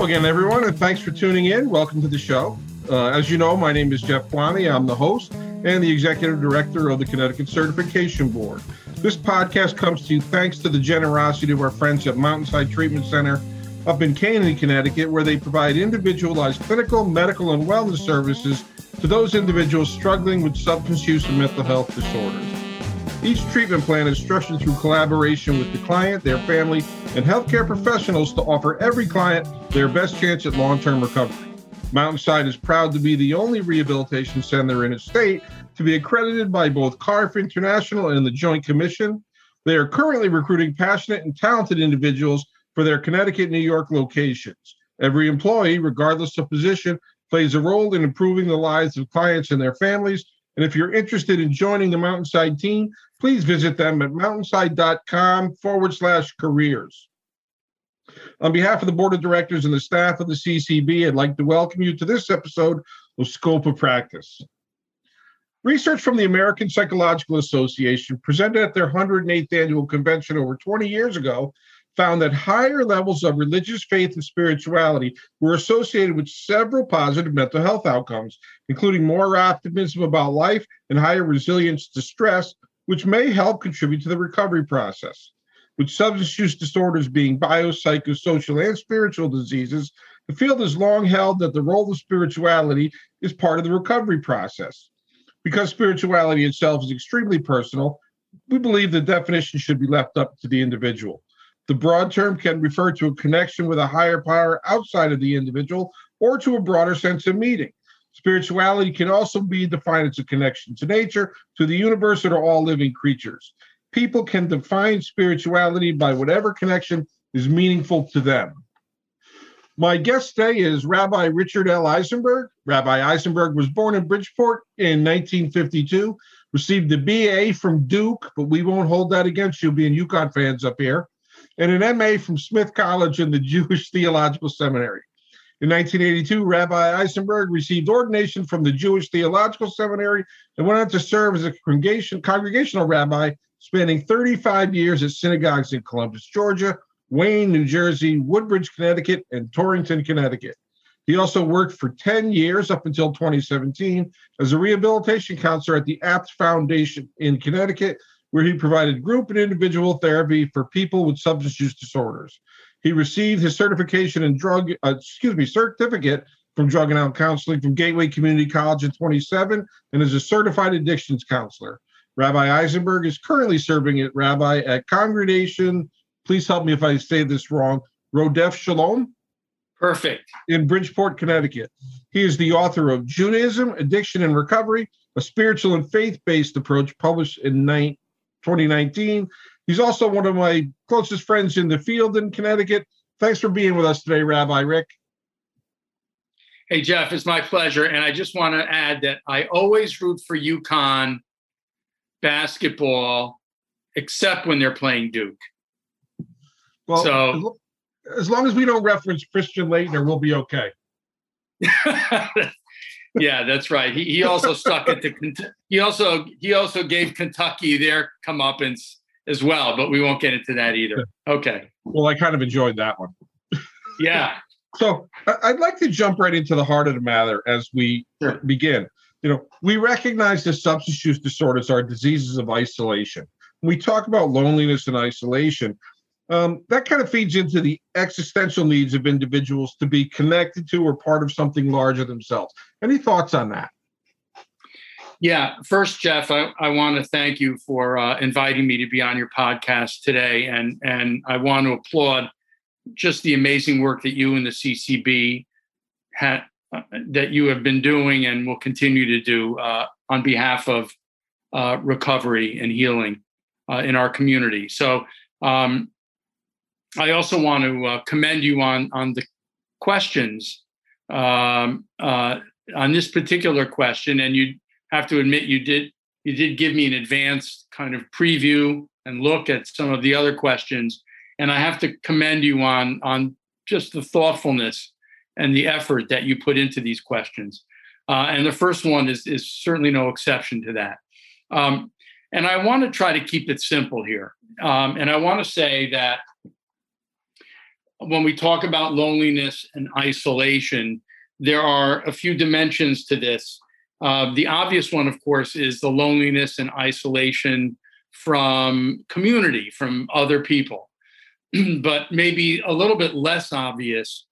Again, everyone, and thanks for tuning in. Welcome to the show. Uh, as you know, my name is Jeff Quamme. I'm the host and the executive director of the Connecticut Certification Board. This podcast comes to you thanks to the generosity of our friends at Mountainside Treatment Center up in Canaan, Connecticut, where they provide individualized clinical, medical, and wellness services to those individuals struggling with substance use and mental health disorders. Each treatment plan is structured through collaboration with the client, their family, and healthcare professionals to offer every client their best chance at long term recovery. Mountainside is proud to be the only rehabilitation center in its state to be accredited by both CARF International and the Joint Commission. They are currently recruiting passionate and talented individuals for their Connecticut, New York locations. Every employee, regardless of position, plays a role in improving the lives of clients and their families. And if you're interested in joining the Mountainside team, please visit them at mountainside.com forward slash careers. On behalf of the board of directors and the staff of the CCB, I'd like to welcome you to this episode of Scope of Practice. Research from the American Psychological Association, presented at their 108th annual convention over 20 years ago, found that higher levels of religious faith and spirituality were associated with several positive mental health outcomes, including more optimism about life and higher resilience to stress, which may help contribute to the recovery process. With substance use disorders being biopsychosocial and spiritual diseases, the field has long held that the role of spirituality is part of the recovery process. Because spirituality itself is extremely personal, we believe the definition should be left up to the individual. The broad term can refer to a connection with a higher power outside of the individual or to a broader sense of meaning. Spirituality can also be defined as a connection to nature, to the universe, or to all living creatures. People can define spirituality by whatever connection is meaningful to them. My guest today is Rabbi Richard L. Eisenberg. Rabbi Eisenberg was born in Bridgeport in 1952, received a BA from Duke, but we won't hold that against you being UConn fans up here and an MA from Smith College and the Jewish Theological Seminary. In 1982, Rabbi Eisenberg received ordination from the Jewish Theological Seminary and went on to serve as a congregation, congregational rabbi, spanning 35 years at synagogues in Columbus, Georgia, Wayne, New Jersey, Woodbridge, Connecticut, and Torrington, Connecticut. He also worked for 10 years up until 2017 as a rehabilitation counselor at the APT Foundation in Connecticut where he provided group and individual therapy for people with substance use disorders. He received his certification in drug, uh, excuse me, certificate from drug and alcohol counseling from Gateway Community College in 27 and is a certified addictions counselor. Rabbi Eisenberg is currently serving at Rabbi at Congregation. Please help me if I say this wrong. Rodef Shalom. Perfect. In Bridgeport, Connecticut. He is the author of Judaism, Addiction and Recovery, a spiritual and faith based approach published in 2019. He's also one of my closest friends in the field in Connecticut. Thanks for being with us today, Rabbi Rick. Hey, Jeff, it's my pleasure. And I just want to add that I always root for UConn basketball, except when they're playing Duke. Well, so as long as we don't reference Christian Laettner, we'll be okay. yeah, that's right. He, he also stuck it to he also he also gave Kentucky their comeuppance as well, but we won't get into that either. Okay. Well, I kind of enjoyed that one. yeah. So I'd like to jump right into the heart of the matter as we sure. begin. You know, we recognize that substance use disorders are diseases of isolation. When we talk about loneliness and isolation, um, that kind of feeds into the existential needs of individuals to be connected to or part of something larger themselves. Any thoughts on that? Yeah, first, Jeff, I, I want to thank you for uh, inviting me to be on your podcast today, and and I want to applaud just the amazing work that you and the CCB had uh, that you have been doing and will continue to do uh, on behalf of uh, recovery and healing uh, in our community. So. Um, I also want to uh, commend you on on the questions um, uh, on this particular question, and you have to admit you did you did give me an advanced kind of preview and look at some of the other questions, and I have to commend you on on just the thoughtfulness and the effort that you put into these questions. Uh, and the first one is is certainly no exception to that. Um, and I want to try to keep it simple here, um, and I want to say that when we talk about loneliness and isolation, there are a few dimensions to this. Uh, the obvious one, of course, is the loneliness and isolation from community, from other people. but maybe a little bit less obvious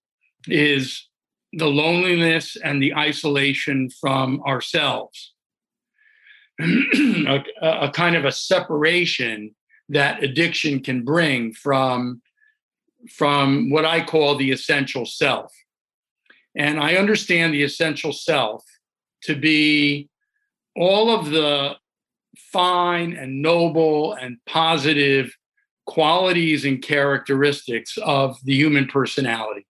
is the loneliness and the isolation from ourselves. a, a, kind of a separation that addiction can bring from from what I call the essential self. And I understand the essential self to be all of the fine and noble and positive qualities and characteristics of the human personality.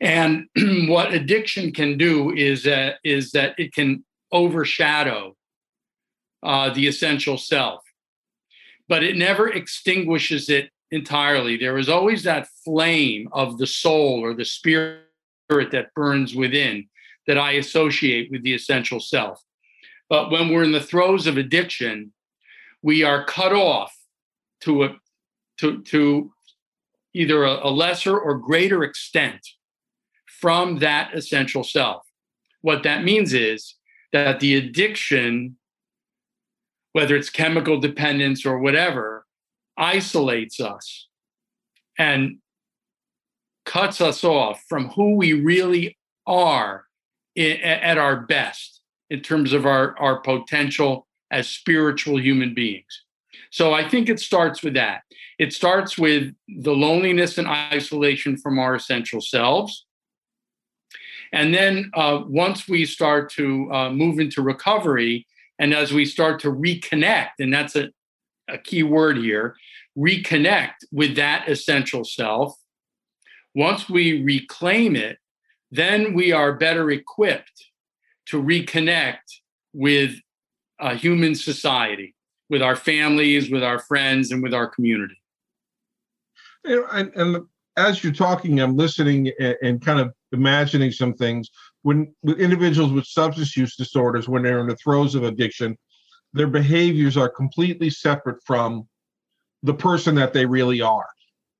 And what addiction can do is that is that it can overshadow uh, the essential self, but it never extinguishes it entirely. There is always that flame of the soul or the spirit that burns within that I associate with the essential self. But when we're in the throes of addiction, we are cut off to a to to either a, a lesser or greater extent from that essential self. What that means is that the addiction, whether it's chemical dependence or whatever, isolates us and cuts us off from who we really are at our best in terms of our, our potential as spiritual human beings. So I think it starts with that. It starts with the loneliness and isolation from our essential selves. And then uh, once we start to uh, move into recovery, and as we start to reconnect, and that's a, a key word here reconnect with that essential self. Once we reclaim it, then we are better equipped to reconnect with a human society, with our families, with our friends, and with our community. You know, and, and as you're talking, I'm listening and, and, kind of imagining some things. When with individuals with substance use disorders, when they're in the throes of addiction, their behaviors are completely separate from the person that they really are.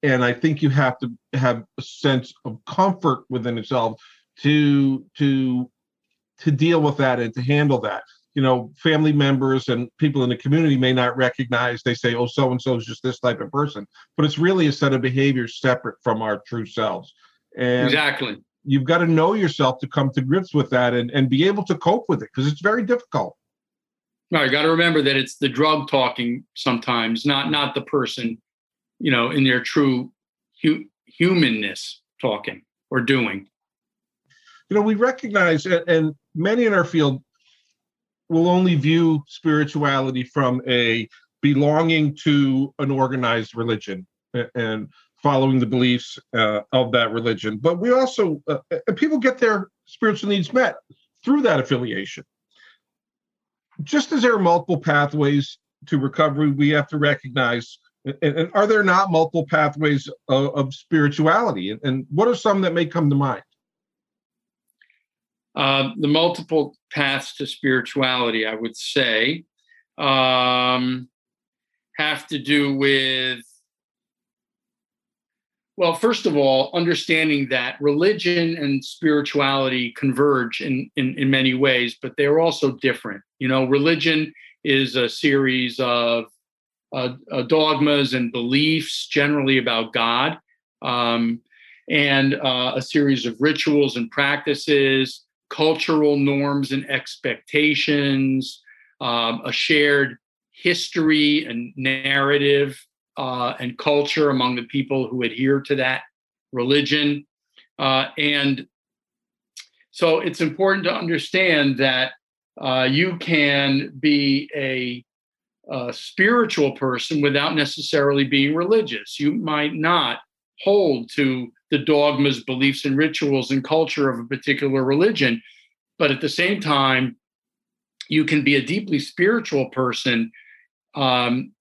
And I think you have to have a sense of comfort within yourself to to to deal with that and to handle that. You know, family members and people in the community may not recognize. They say, "Oh, so and so is just this type of person," but it's really a set of behaviors separate from our true selves. And exactly, you've got to know yourself to come to grips with that and and be able to cope with it because it's very difficult. No, you got to remember that it's the drug talking sometimes, not not the person, you know, in their true hu- humanness talking or doing. You know, we recognize, and many in our field will only view spirituality from a belonging to an organized religion and following the beliefs uh, of that religion. But we also, uh, people get their spiritual needs met through that affiliation just as there are multiple pathways to recovery, we have to recognize and, and are there not multiple pathways of, of spirituality? And, and, what are some that may come to mind? Uh, the multiple paths to spirituality, I would say, um, have to do with well, first of all, understanding that religion and spirituality converge in, in, in many ways, but they're also different. You know, religion is a series of uh, uh, dogmas and beliefs, generally about God, um, and uh, a series of rituals and practices, cultural norms and expectations, um, a shared history and narrative uh, and culture among the people who adhere to that religion. Uh, and so it's important to understand that uh, you can be a, a, spiritual person without necessarily being religious. You might not hold to the dogmas, beliefs, and rituals and culture of a particular religion, but at the same time, you can be a deeply spiritual person um,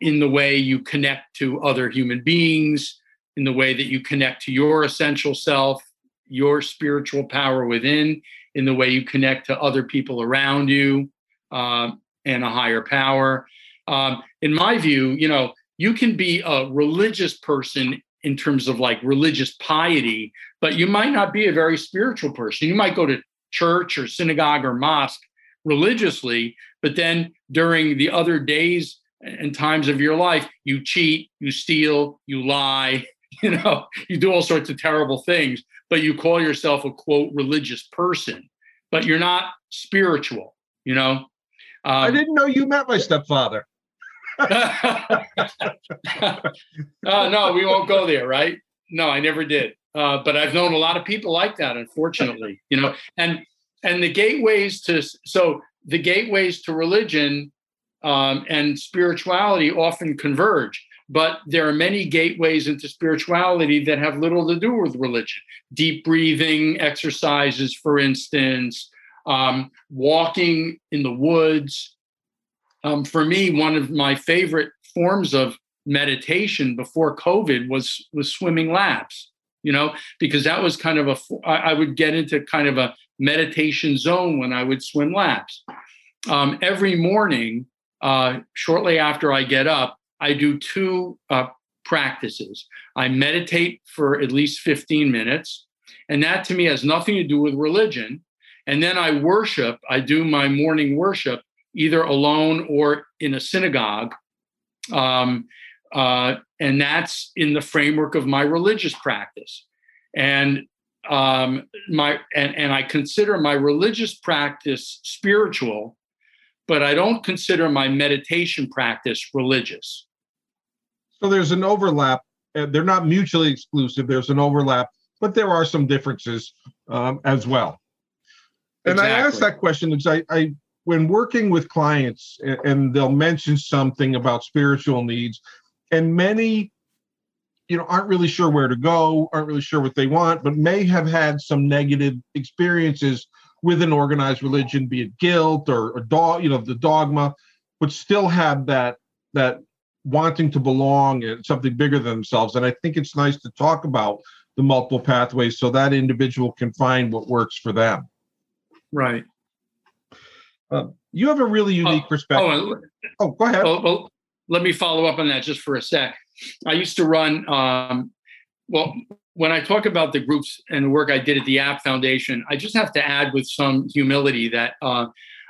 in the way you connect to other human beings, in the way that you connect to your essential self, your spiritual power within, in the way you connect to other people around you um, and a higher power. Um, in my view, you know, you can be a religious person in terms of like religious piety, but you might not be a very spiritual person. You might go to church or synagogue or mosque religiously, but then during the other days and times of your life, you cheat, you steal, you lie, you know, you do all sorts of terrible things, but you call yourself a quote religious person, but you're not spiritual, you know. Um, I didn't know you met my stepfather. uh, no, we won't go there, right? No, I never did. Uh, but I've known a lot of people like that, unfortunately, you know, and and the gateways to so the gateways to religion um, and spirituality often converge but there are many gateways into spirituality that have little to do with religion. Deep breathing exercises for instance um, walking in the woods. Um, for me one of my favorite forms of meditation before covid was was swimming laps you know because that was kind of a i would get into kind of a meditation zone when i would swim laps. Um, every morning uh, shortly after i get up I do two uh, practices. I meditate for at least 15 minutes, and that to me has nothing to do with religion. And then I worship, I do my morning worship either alone or in a synagogue. Um, uh, and that's in the framework of my religious practice. And um, my and, and I consider my religious practice spiritual, but I don't consider my meditation practice religious. So there's an overlap. They're not mutually exclusive. There's an overlap, but there are some differences um, as well. And exactly. I asked that question because I, I, when working with clients, and they'll mention something about spiritual needs, and many, you know, aren't really sure where to go, aren't really sure what they want, but may have had some negative experiences with an organized religion, be it guilt or, or dog, you know, the dogma, but still have that that wanting to belong and something bigger than themselves. And I think it's nice to talk about the multiple pathways so that individual can find what works for them. Right. Uh, you have a really unique oh, perspective. Oh, oh go ahead. Well, well, let me follow up on that just for a sec. I used to run, um, well, when I talk about the groups and the work I did at the APT Foundation, I just have to add with some humility that uh,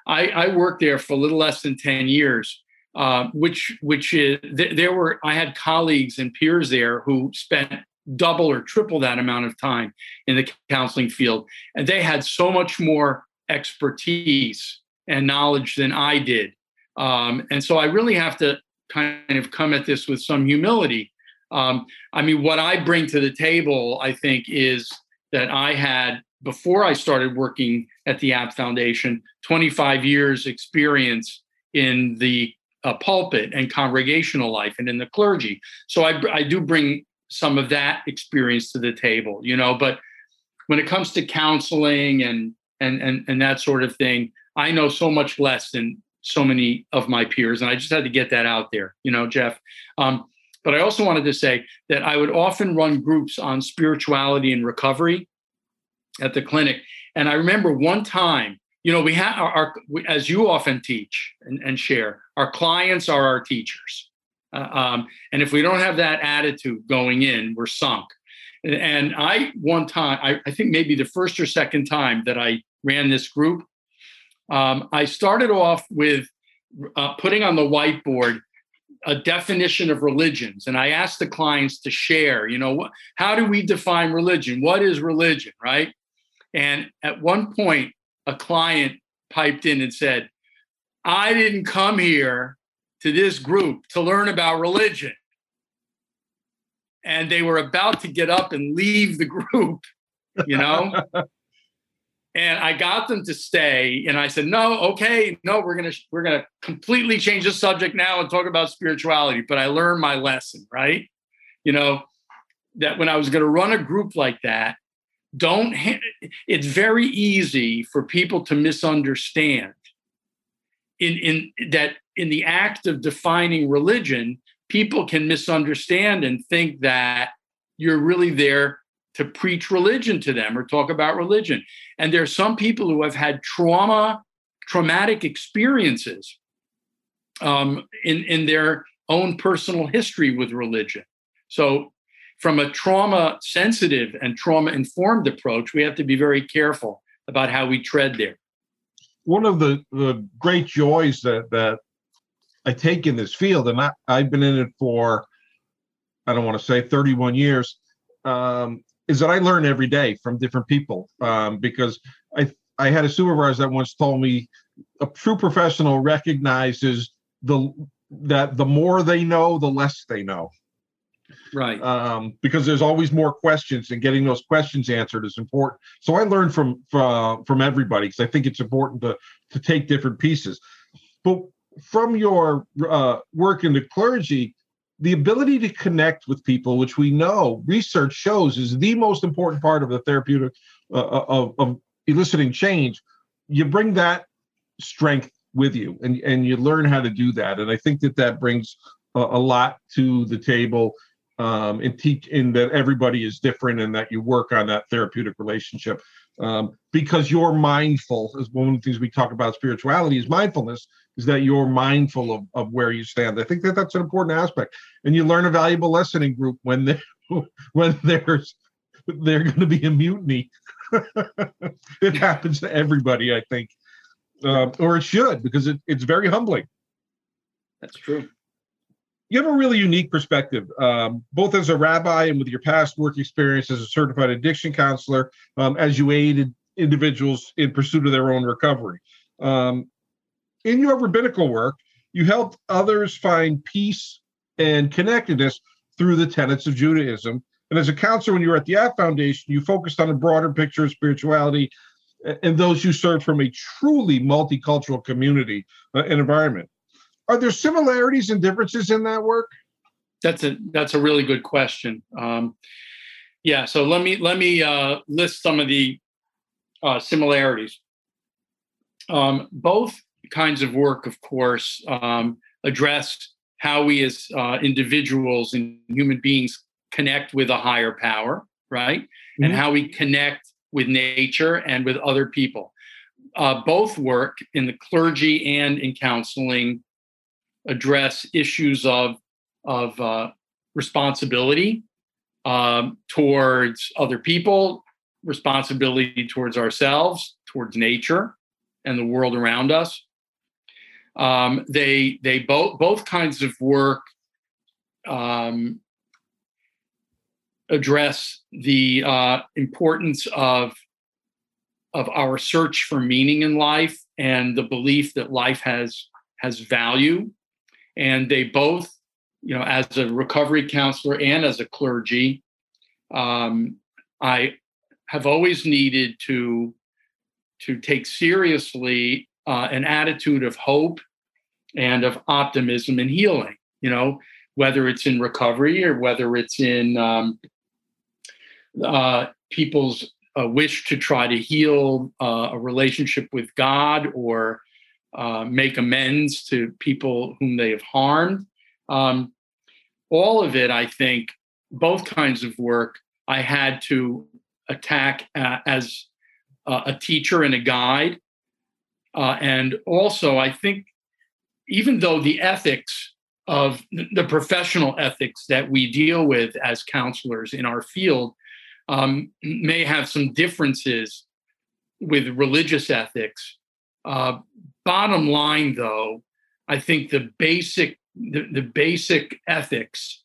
I, I worked there for a little less than 10 years uh, which which is th- there were I had colleagues and peers there who spent double or triple that amount of time in the counseling field, and they had so much more expertise and knowledge than I did. Um, and so I really have to kind of come at this with some humility. Um, I mean, what I bring to the table, I think, is that I had before I started working at the APT Foundation, 25 years experience in the uh, pulpit and congregational life and in the clergy. So I, I do bring some of that experience to the table, you know. But when it comes to counseling and and and and that sort of thing, I know so much less than so many of my peers, and I just had to get that out there, you know, Jeff. Um, but I also wanted to say that I would often run groups on spirituality and recovery at the clinic. And I remember one time you know we have our, our we, as you often teach and, and, share our clients are our teachers uh, um, and if we don't have that attitude going in we're sunk and, and i one time I, I, think maybe the first or second time that i ran this group um, i started off with uh, putting on the whiteboard a definition of religions and i asked the clients to share you know what, how do we define religion what is religion right and at one point a client piped in and said, I didn't come here to this group to learn about religion. And they were about to get up and leave the group, you know? and I got them to stay and I said, "No, okay, no, we're to we're to completely change the subject now and talk about spirituality." But I learned my lesson, right? You know, that when I was to run a group like that, don't it's very easy for people to misunderstand in in that in the act of defining religion people can misunderstand and think that you're really there to preach religion to them or talk about religion and there are some people who have had trauma traumatic experiences um, in in their own personal history with religion so from a trauma sensitive and trauma informed approach, we have to be very careful about how we tread there. One of the, the great joys that, that I take in this field, and I, I've been in it for, I don't want to say 31 years, um, is that I learn every day from different people. Um, because I, I had a supervisor that once told me a true professional recognizes the that the more they know, the less they know. Right. Um, because there's always more questions, and getting those questions answered is important. So I learn from from from everybody because I think it's important to to take different pieces. But from your uh, work in the clergy, the ability to connect with people, which we know research shows is the most important part of the therapeutic uh, uh of, of eliciting change, you bring that strength with you and, and you learn how to do that. And I think that that brings a, a lot to the table um, and teach in that everybody is different and that you work on that therapeutic relationship um, because you're mindful is one of the things we talk about spirituality is mindfulness is that you're mindful of, of where you stand. I think that that's an important aspect. And you learn a valuable lesson in group when there when there's they're going to be a mutiny. It happens to everybody i think. Uh, or it should because it, it's very humbling. That's true you have a really unique perspective, um, both as a rabbi and with your past work experience as a certified addiction counselor, um, as you aided individuals in pursuit of their own recovery. Um, in your rabbinical work, you helped others find peace and connectedness through the tenets of Judaism. And as a counselor, when you were at the APT Foundation, you focused on a broader picture of spirituality and those who served from a truly multicultural community uh, and environment. Are there similarities and differences in that work? That's a that's a really good question. Um, yeah, so let me let me uh, list some of the uh, similarities. Um, both kinds of work, of course, um, address how we as uh, individuals and human beings connect with a higher power, right? Mm-hmm. And how we connect with nature and with other people. Uh, both work in the clergy and in counseling address issues of of uh, responsibility um, towards other people, responsibility towards ourselves, towards nature, and the world around us. Um, they they both both kinds of work um, address the uh, importance of of our search for meaning in life and the belief that life has has value and they both you know as a recovery counselor and as a clergy um, i have always needed to to take seriously uh, an attitude of hope and of optimism and healing you know whether it's in recovery or whether it's in um, uh, people's uh, wish to try to heal uh, a relationship with god or uh, make amends to people whom they have harmed. Um, all of it, I think, both kinds of work, I had to attack uh, as uh, a teacher and a guide. Uh, and also, I think, even though the ethics of the professional ethics that we deal with as counselors in our field um, may have some differences with religious ethics, uh, bottom line, though, I think the basic the, the basic ethics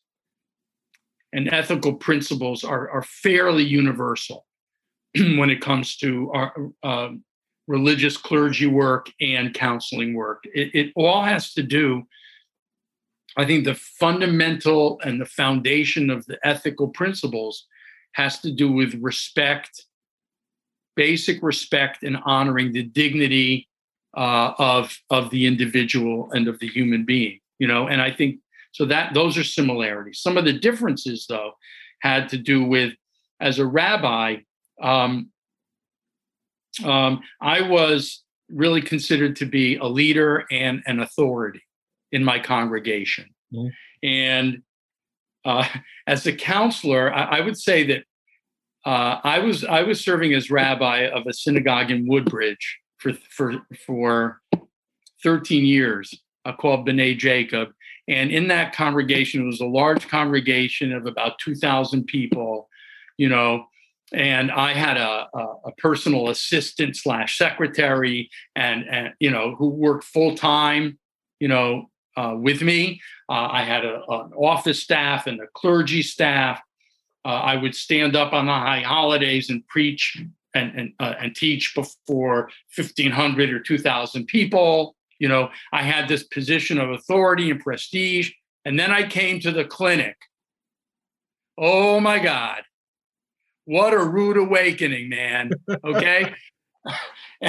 and ethical principles are, are fairly universal when it comes to our uh, religious clergy work and counseling work. It, it all has to do, I think, the fundamental and the foundation of the ethical principles has to do with respect, basic respect, and honoring the dignity uh, of of the individual and of the human being you know? And i think so that those are similarities. Some of the differences though had to do with as a rabbi um, um, i was really considered to be a leader and an authority in my congregation. Mm-hmm. and uh, as a counselor I, I would say that uh, I was I was serving as rabbi of a synagogue in Woodbridge, for for for 13 years uh, called B'nai Jacob. And in that congregation, it was a large congregation of about 2,000 people, you know, and I had a, a, a personal assistant slash secretary and, and, you know, who worked full time, you know, uh, with me. Uh, I had a, an office staff and a clergy staff. Uh, I would stand up on the high holidays and preach and and, uh, and teach before 1,500 or 2,000 people. You know, I had this position of authority and prestige. And then I came to the clinic. Oh my God. What a rude awakening, man. Okay.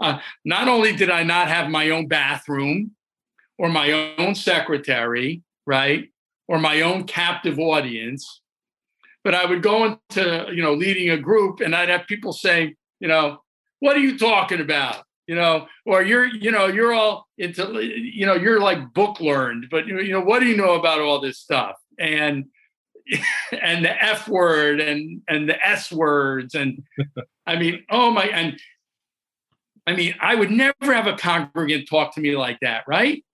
uh, not only did I not have my own bathroom or my own secretary, right? Or my own captive audience, but I would go into, you know, leading a group and I'd have people saying, you know, what are you talking about? you know, or you're, you know, you're all into, you know, you're like book learned, but you know, what do you know about all this stuff? And and the F word and and the S words and I mean, oh my, and I mean, I would never have a congregant talk to me like that, right?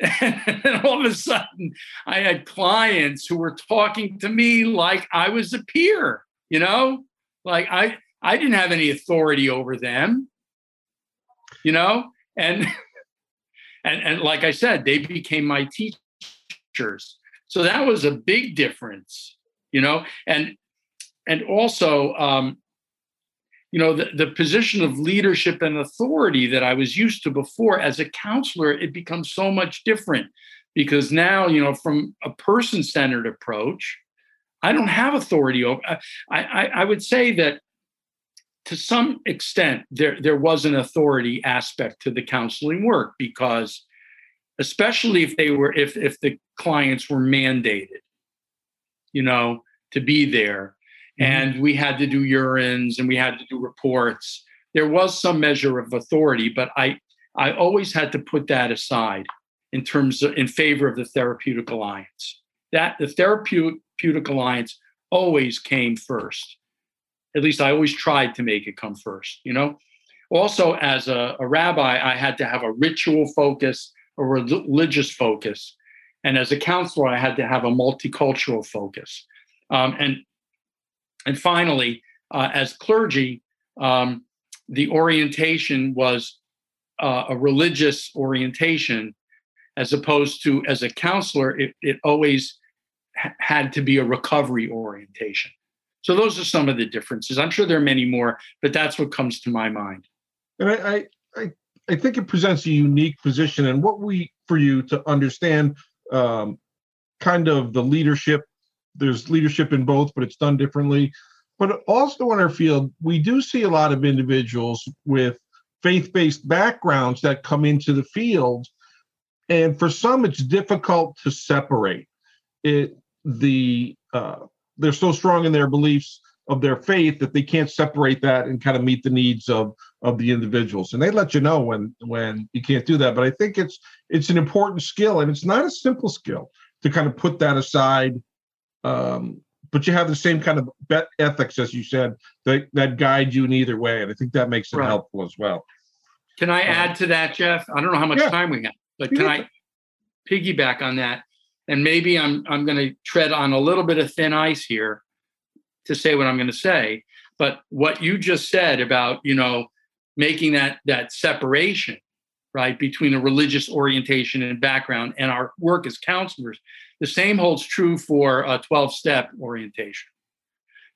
And all of a sudden, I had clients who were talking to me like I was a peer, you know, like I I didn't have any authority over them you know? And and and like i said they became my teachers. So that was a big difference you know? And and also um you know the, the position of leadership and authority that i was used to before as a counselor it becomes so much different because now you know from a person-centered approach i don't have authority over i i, I would say that to some extent, there, there was an authority aspect to the counseling work because, especially if they were, if, if the clients were mandated, you know, to be there. And we had to do urines and we had to do reports, there was some measure of authority, but I, I always had to put that aside in terms of in favor of the therapeutic alliance. That the therapeutic alliance always came first at least I always tried to make it come first, you know? Also, as a, a rabbi, I had to have a ritual focus, a religious focus. And as a counselor, I had to have a multicultural focus. Um, and, and finally, uh, as clergy, um, the orientation was uh, a religious orientation, as opposed to as a counselor, it, it always ha- had to be a recovery orientation. So those are some of the differences. I'm sure there are many more, but that's what comes to my mind. And I, I, I think it presents a unique position and what we for you to understand um, kind of the leadership. There's leadership in both, but it's done differently. But also in our field, we do see a lot of individuals with faith-based backgrounds that come into the field, and for some, it's difficult to separate it. The uh, they're so strong in their beliefs of their faith that they can't separate that and kind of meet the needs of of the individuals and they let you know when when you can't do that but i think it's it's an important skill and it's not a simple skill to kind of put that aside um, but you have the same kind of bet ethics as you said that that guide you in either way and i think that makes it right. helpful as well can i uh, add to that jeff i don't know how much yeah. time we have but can i piggyback on that and maybe I'm I'm going to tread on a little bit of thin ice here to say what I'm going to say. But what you just said about you know making that that separation right between a religious orientation and background and our work as counselors, the same holds true for a 12 step orientation.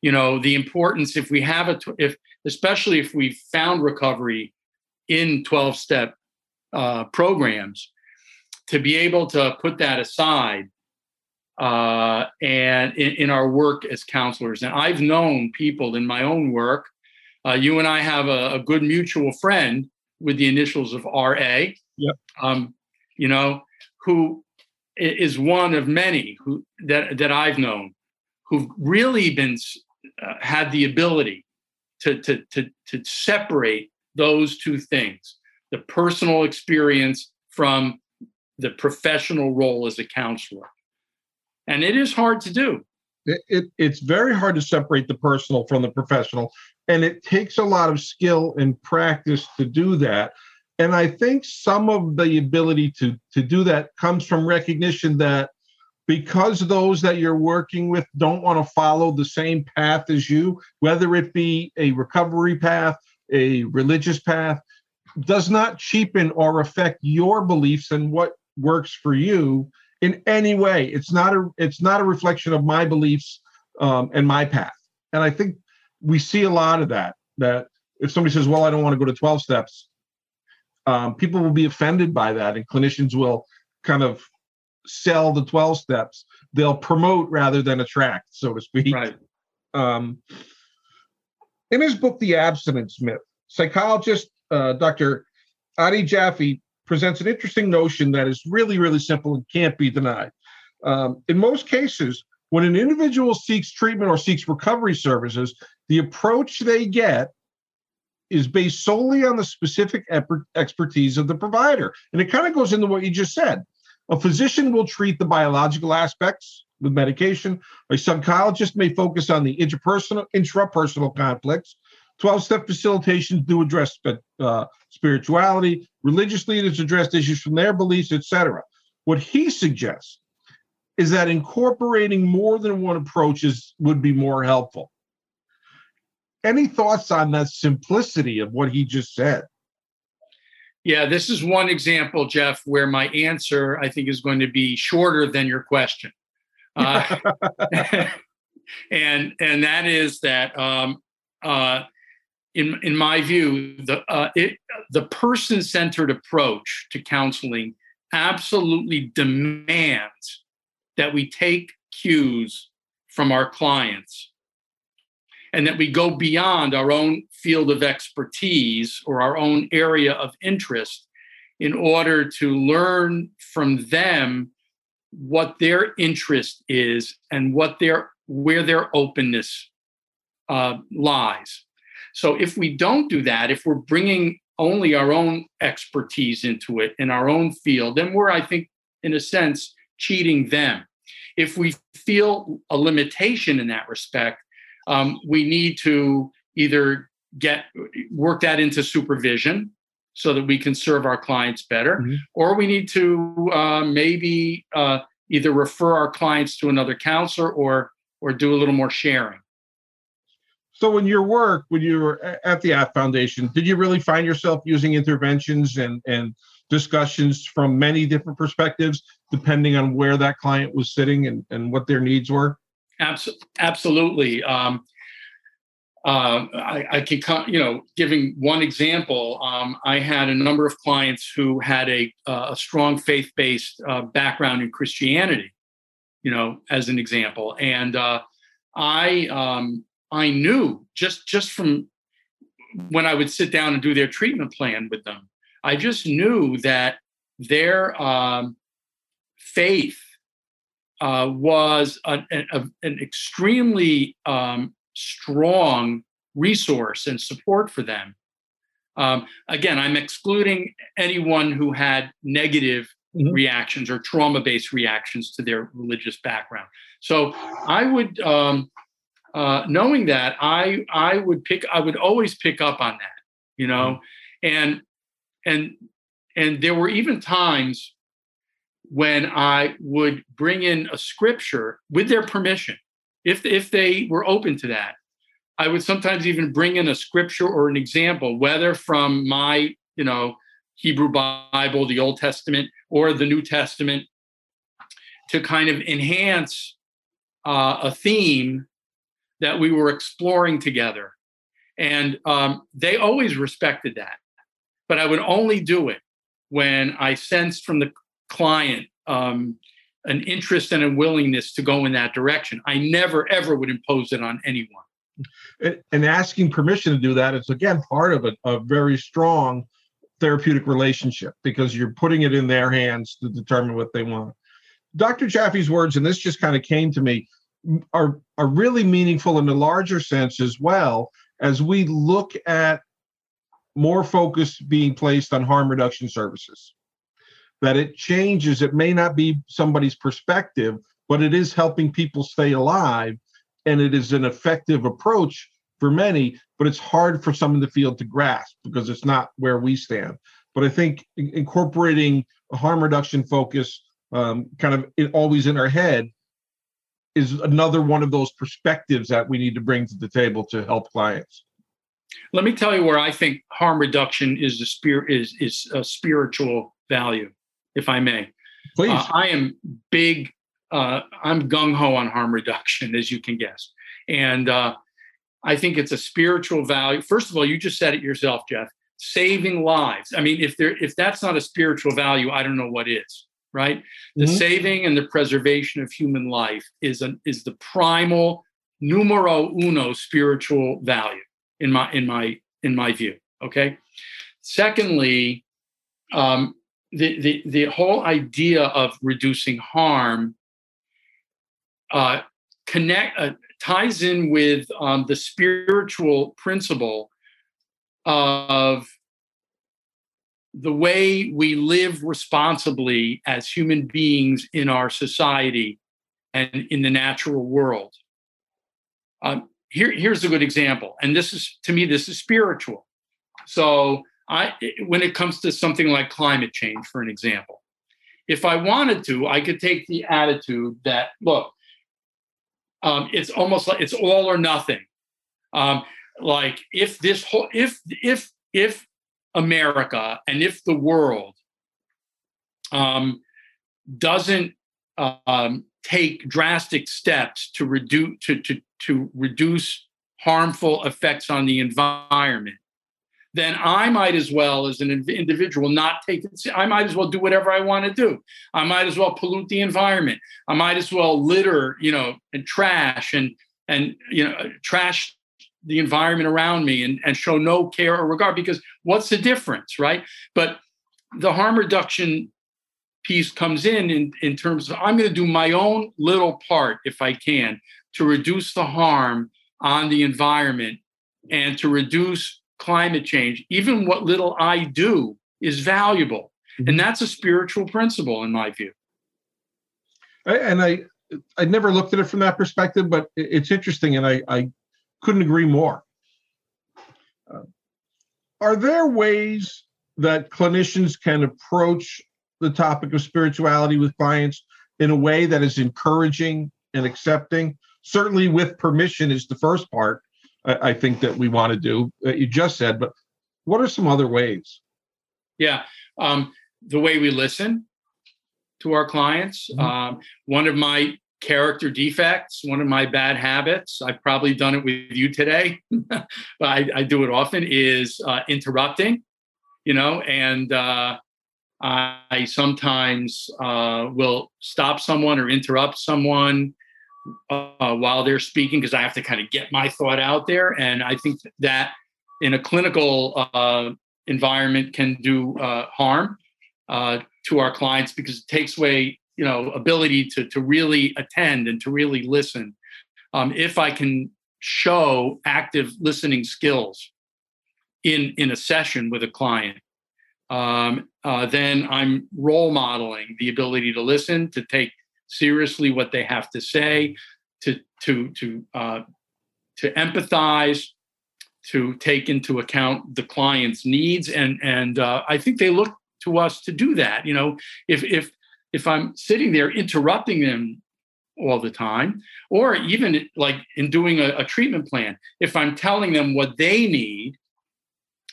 You know the importance if we have a if especially if we found recovery in 12 step uh, programs to be able to put that aside uh, and in, in, our work as counselors. And I've known people in my own work. Uh, you and I have a, a, good mutual friend with the initials of RA. Yep. Um, you know, who is one of many who that that I've known who've really been uh, had the ability to to to to separate those two things: the personal experience from the professional role as a counselor. And it is hard to do. It, it, it's very hard to separate the personal from the professional. And it takes a lot of skill and practice to do that. And I think some of the ability to to do that comes from recognition that because those that you're working with don't want to follow the same path as you, whether it be a recovery path, a religious path, does not cheapen or affect your beliefs and what works for you in any way. It's not a it's not a reflection of my beliefs um, and my path. And I think we see a lot of that. That if somebody says, "Well, I don't want to go to 12 steps," um, people will be offended by that, and clinicians will kind of sell the 12 steps. They'll promote rather than attract, so to speak. Right. Um, in his book, The Abstinence Myth, psychologist uh, Dr. Adi Jaffe presents an interesting notion that is really, really simple and can't be denied. Um, in most cases, when an individual seeks treatment or seeks recovery services, the approach they get is based solely on the specific expertise of the provider. And it kind of goes into what you just said. A physician will treat the biological aspects with medication. A psychologist may focus on the interpersonal, intrapersonal conflicts. 12 step facilitations do address uh, spirituality. Religious leaders address issues from their beliefs, etc. What he suggests is that incorporating more than one approach is, would be more helpful. Any thoughts on that simplicity of what he just said? Yeah, this is one example, Jeff, where my answer I think is going to be shorter than your question, uh, and and that is that um, uh, in in my view, the uh, it, the person centered approach to counseling absolutely demands that we take cues from our clients and that we go beyond our own field of expertise or our own area of interest in order to learn from them what their interest is and what their where their openness uh, lies. So if we don't do that if we're bringing only our own expertise into it in our own field then we're i think in a sense cheating them. If we feel a limitation in that respect um, we need to either get work that into supervision so that we can serve our clients better mm-hmm. or we need to uh, maybe uh, either refer our clients to another counselor or or do a little more sharing so in your work when you were at the APT Foundation did you really find yourself using interventions and and discussions from many different perspectives depending on where that client was sitting and, and what their needs were absolutely. Um, uh, I, I, can, you know, giving one example, um, I had a number of clients who had a, uh, a strong faith-based uh, background in Christianity, you know, as an example, and uh, I um, I knew just just from when I would sit down and do their treatment plan with them, I just knew that their um, faith uh, was a, a, an extremely um, strong resource and support for them. Um, again, I'm excluding anyone who had negative mm-hmm. reactions or trauma based reactions to their religious background. So I would, um, uh, knowing that, I I would pick, I would always pick up on that, you know, mm-hmm. and and and there were even times when I would bring in a scripture with their permission, if, if they were open to that. I would sometimes even bring in a scripture or an example, whether from my, you know, Hebrew Bible, the Old Testament, or the New Testament, to kind of enhance uh, a theme that we were exploring together. And um, they always respected that. But I would only do it when I sensed from the client um, an interest and a willingness to go in that direction. I never ever would impose it on anyone. And asking permission to do that is again part of a, a very strong therapeutic relationship because you're putting it in their hands to determine what they want. Dr. Jaffe's words, and this just kind of came to me, are are really meaningful in the larger sense as well as we look at more focus being placed on harm reduction services that it changes. It may not be somebody's perspective, but it is helping people stay alive. And it is an effective approach for many, but it's hard for some in the field to grasp because it's not where we stand. but I think incorporating a harm reduction focus, um, kind of it, always in our head, is another one of those perspectives that we need to bring to the table to help clients. Let me tell you where I think harm reduction is a spirit is is a spiritual value, if I may. Please. Uh, I am big. Uh, I'm gung ho on harm reduction, as you can guess, and uh, I think it's a spiritual value. First of all, you just said it yourself, Jeff. Saving lives. I mean, if there if that's not a spiritual value, I don't know what is. Right. The mm-hmm. saving and the preservation of human life is an is the primal numero uno spiritual value in my in my in my view. Okay. Secondly, um, the, the the whole idea of reducing harm uh, connect uh, ties in with um, the spiritual principle of the way we live responsibly as human beings in our society and in the natural world. Um, here, here's a good example, and this is to me this is spiritual. So I, when it comes to something like climate change, for an example, if I wanted to, I could take the attitude that look, um, it's almost like it's all or nothing. Um, like if this whole if if if America and if the world um, doesn't um, take drastic steps to reduce to, to to reduce harmful effects on the environment, then I might as well, as an individual, not take it. I might as well do whatever I want to do. I might as well pollute the environment. I might as well litter, you know, and trash and and you know trash the environment around me and, and show no care or regard because what's the difference, right? But the harm reduction piece comes in in, in terms of I'm going to do my own little part if I can to reduce the harm on the environment and to reduce climate change, even what little I do is valuable. Mm-hmm. And that's a spiritual principle in my view. And I I never looked at it from that perspective, but it's interesting, and I, I couldn't agree more. Uh, are there ways that clinicians can approach the topic of spirituality with clients in a way that is encouraging and accepting? Certainly, with permission, is the first part, I, I think that we want to do. That you just said, but what are some other ways? Yeah, um, the way we listen to our clients. Mm-hmm. Um, one of my character defects, one of my bad habits, I've probably done it with you today, but I, I, do it often, is uh, interrupting, you know, and uh, I sometimes uh, will stop someone or interrupt someone uh, while they're speaking because I have to kind of get my thought out there. And I think that in a clinical uh, environment can do uh, harm uh, to our clients because it takes away, you know, ability to to really attend and to really listen. Um, if I can show active listening skills in in a session with a client, um, uh, then I'm role modeling the ability to listen, to take seriously what they have to say, to to to uh, to empathize, to take into account the client's needs, and and uh, I think they look to us to do that. You know, if if if I'm sitting there interrupting them all the time, or even like in doing a, a treatment plan, if I'm telling them what they need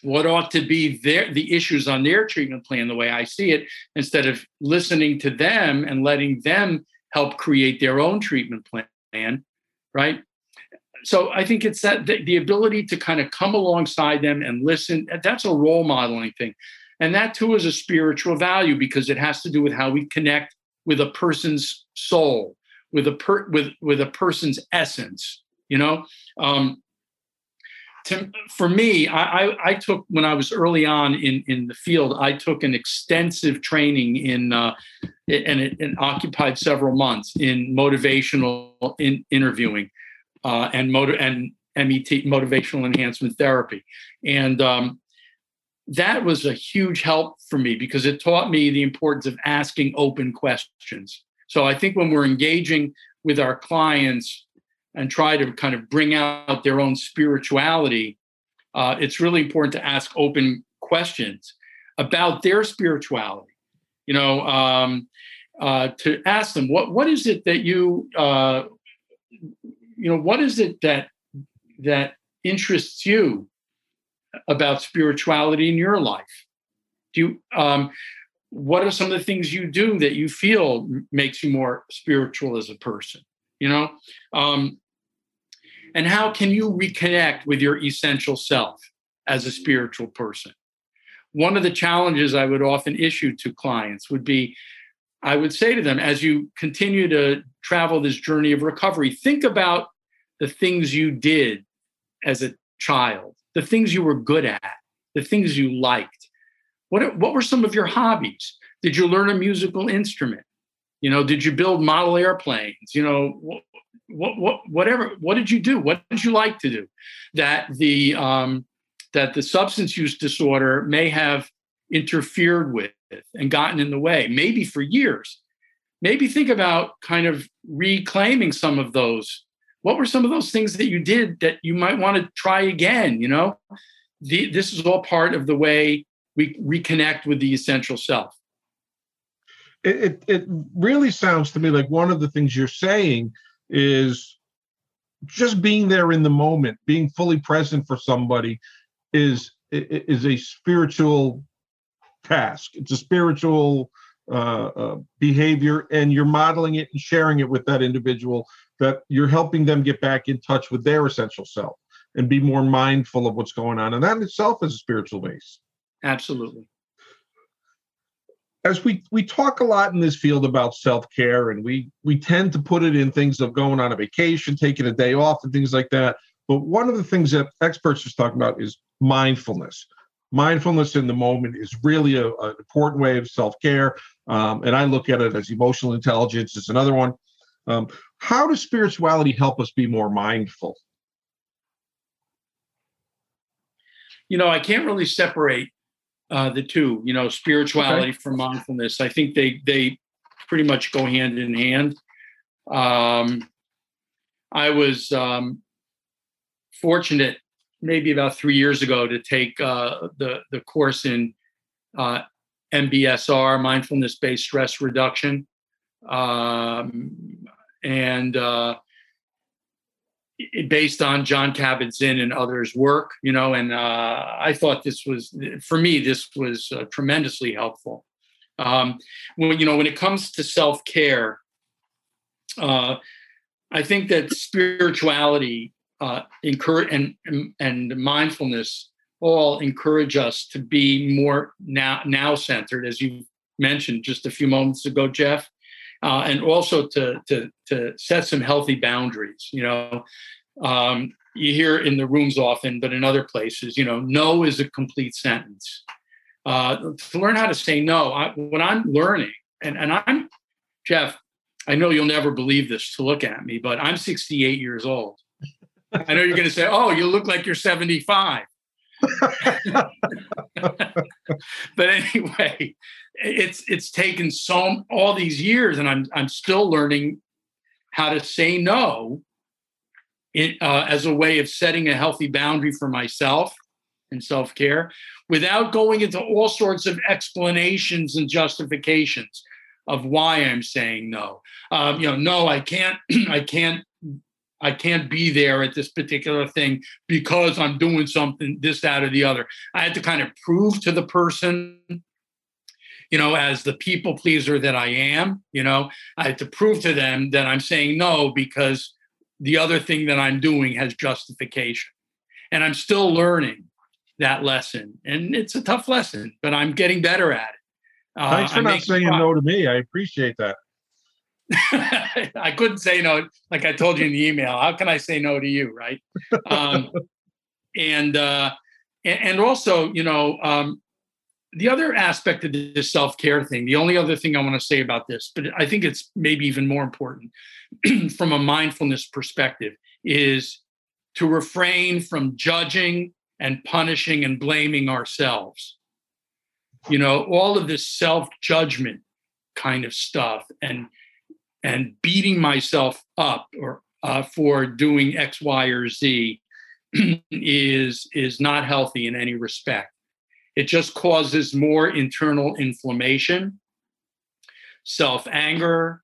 what ought to be their the issues on their treatment plan the way I see it, instead of listening to them and letting them help create their own treatment plan, right? So I think it's that the, the ability to kind of come alongside them and listen. That's a role modeling thing, and that too is a spiritual value because it has to do with how we connect with a person's soul, with a per, with with a person's essence. You know, um, to, for me, I, I, I, took when I was early on in, in the field, I took an extensive training in, uh, and it, it, occupied several months in motivational in, interviewing uh, and motor and MET motivational enhancement therapy, and um, that was a huge help for me because it taught me the importance of asking open questions. So I think when we're engaging with our clients and try to kind of bring out their own spirituality, uh, it's really important to ask open questions. about their spirituality. You know, um, uh, to ask them what what is it that you uh, you know what is it that that interests you about spirituality in your life? Do you um, what are some of the things you do that you feel makes you more spiritual as a person? You know, um, and how can you reconnect with your essential self as a spiritual person? One of the challenges I would often issue to clients would be I would say to them, as you continue to travel this journey of recovery, think about the things you did as a child, the things you were good at, the things you liked. What, what were some of your hobbies? Did you learn a musical instrument? You know, did you build model airplanes? You know, what, what, what whatever. What did you do? What did you like to do? That the um, that the substance use disorder may have interfered with and gotten in the way, maybe for years. Maybe think about kind of reclaiming some of those. What were some of those things that you did that you might want to try again? You know, the, this is all part of the way we reconnect with the essential self. It, it, it really sounds to me like one of the things you're saying is just being there in the moment, being fully present for somebody is is a spiritual task. It's a spiritual uh, uh, behavior, and you're modeling it and sharing it with that individual. That you're helping them get back in touch with their essential self and be more mindful of what's going on, and that in itself is a spiritual base. Absolutely. As we we talk a lot in this field about self care, and we we tend to put it in things of going on a vacation, taking a day off, and things like that. But one of the things that experts are talking about is mindfulness. Mindfulness in the moment is really a, an important way of self-care um, and i look at it as emotional intelligence is another one. Um, how does spirituality help us be more mindful? You know i can't really separate uh, the two you know spirituality okay. from mindfulness. I think they they pretty much go hand in hand. Um, i was um, fortunate maybe about three years ago to take uh, the the course in uh, MBSR, mindfulness based stress reduction, um, and uh, based on Jon Kabat-Zinn and others' work, you know, and uh, I thought this was for me this was uh, tremendously helpful. Um, when you know when it comes to self care. Uh, I think that spirituality uh, encourage and, and mindfulness all encourage us to be more now now centered, as you mentioned just a few moments ago, Jeff, uh, and also to to to set some healthy boundaries. You know, um, you hear in the rooms often, but in other places, you know, no is a complete sentence. Uh, to learn how to say no, I, when I'm learning, and and I'm Jeff, I know you'll never believe this to look at me, but I'm 68 years old. I know you're going to say, "Oh, you look like you're 75." but anyway, it's it's taken so all these years, and I'm I'm still learning how to say no in, uh, as a way of setting a healthy boundary for myself and self care, without going into all sorts of explanations and justifications of why I'm saying no. Um, you know, no, I can't. I can't I can't be there at this particular thing because I'm doing something, this, that, or the other. I had to kind of prove to the person, you know, as the people pleaser that I am, you know, I had to prove to them that I'm saying no because the other thing that I'm doing has justification. And I'm still learning that lesson. And it's a tough lesson, but I'm getting better at it. Uh, Thanks for I'm not saying no to me. I appreciate that. I couldn't say no, like I told you in the email. How can I say no to you, right? Um, and, uh, and also, you know, um, the other aspect of this self care thing. The only other thing I want to say about this, but I think it's maybe even more important from a mindfulness perspective, is to refrain from judging and punishing and blaming ourselves. You know, all of this self judgment kind of stuff and and beating myself up or uh, for doing X, Y, or Z is is not healthy in any respect. It just causes more internal inflammation, self anger,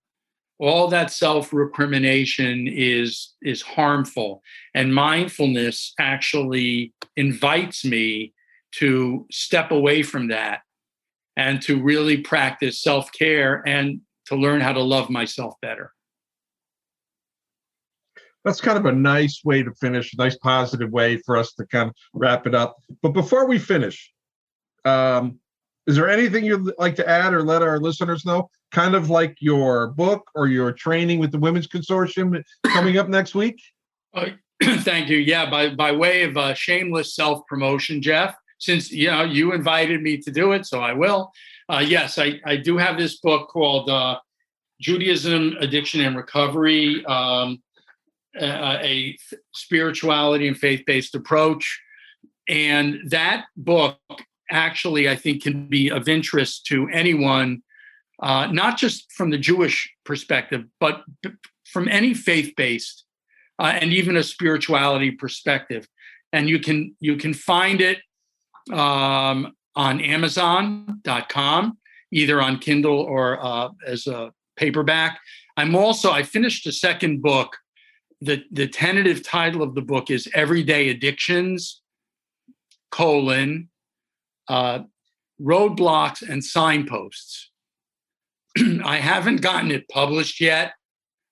all that self recrimination is is harmful. And mindfulness actually invites me to step away from that and to really practice self-care and to learn how to love myself better. That's kind of a nice way to finish a nice positive way for us to kind of wrap it up. But before we finish um, is there anything you'd like to add or let our listeners know? Kind of like your book or your training with the Women's Consortium coming up next week? Uh, thank you. Yeah, by, by way of uh, shameless self promotion, Jeff, since you know you invited me to do it, so I will. Uh, yes, I, I do have this book called uh, Judaism, Addiction, and Recovery, um, a, a spirituality and faith based approach. And that book actually, I think, can be of interest to anyone, uh, not just from the Jewish perspective, but from any faith based uh, and even a spirituality perspective. And you can you can find it um, on Amazon.com, either on Kindle or uh, as a paperback. I'm also I finished a second book. The the tentative title of the book is Everyday Addictions: colon uh, roadblocks and signposts. I haven't gotten it published yet.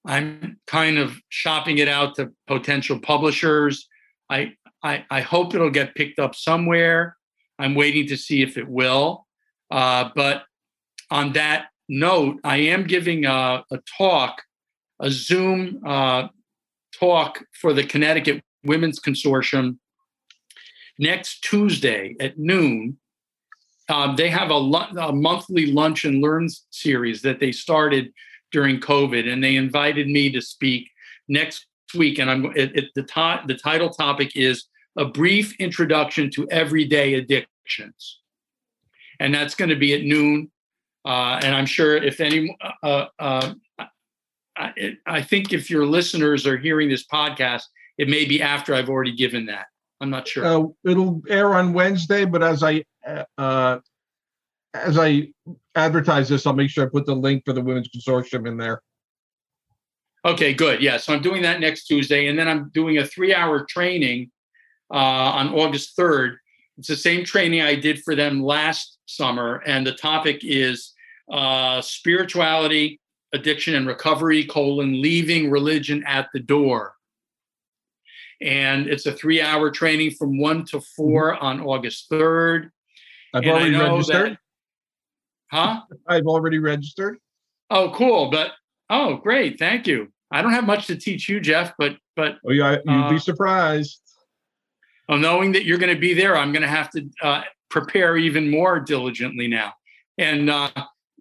I'm kind of shopping it out to potential publishers. I, I, I hope it'll get picked up somewhere. I'm waiting to see if it will. Uh, but on that note, I am giving a, a talk, a Zoom uh, talk for the Connecticut Women's Consortium next Tuesday at noon um, they have a, a, monthly lunch and learn series that they started during COVID, and they invited me to speak next week. And I'm it, it, the to, the title topic is a brief introduction to everyday addictions, and that's going to be at noon. Uh, and I'm sure if any, uh, uh, I, I think if your listeners are hearing this podcast, it may be after I've already given that. I'm not sure. Uh, it'll air on Wednesday, but as I uh, as I advertise this, I'll make sure I put the link for the Women's Consortium in there. Okay, good. Yeah, so I'm doing that next Tuesday, and then I'm doing a three-hour training uh, on August 3rd. It's the same training I did for them last summer, and the topic is uh, spirituality, addiction, and recovery: colon leaving religion at the door. And it's a three-hour training from one to 4 mm-hmm. on August 3rd. I've and already registered. That, huh? I've already registered. Oh, cool. But oh, great. Thank you. I don't have much to teach you, Jeff, but but oh yeah, you'd uh, be surprised. Well, knowing that you're going to be there, I'm going to have to uh, prepare even more diligently now. And uh,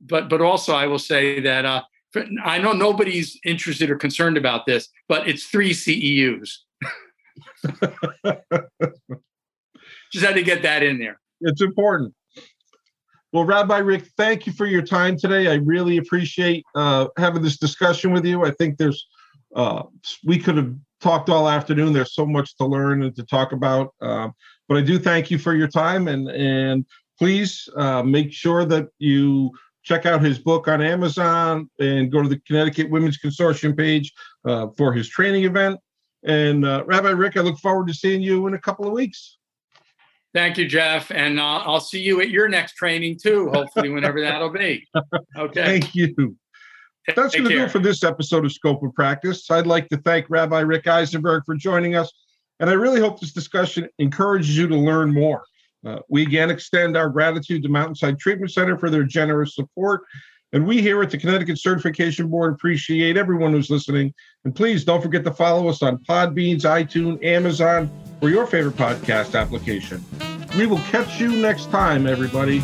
but but also, I will say that uh, I know nobody's interested or concerned about this, but it's three CEUs. Just had to get that in there. It's important. Well, Rabbi Rick, thank you for your time today. I really appreciate uh, having this discussion with you. I think there's uh, we could have talked all afternoon. There's so much to learn and to talk about. Uh, but I do thank you for your time and and please uh, make sure that you check out his book on Amazon and go to the Connecticut Women's Consortium page uh, for his training event. And uh, Rabbi Rick, I look forward to seeing you in a couple of weeks. Thank you, Jeff. And uh, I'll see you at your next training too, hopefully, whenever that'll be. Okay. Thank you. That's going to do it for this episode of Scope of Practice. I'd like to thank Rabbi Rick Eisenberg for joining us. And I really hope this discussion encourages you to learn more. Uh, we again extend our gratitude to Mountainside Treatment Center for their generous support. And we here at the Connecticut Certification Board appreciate everyone who's listening. And please don't forget to follow us on Podbeans, iTunes, Amazon, or your favorite podcast application. We will catch you next time, everybody.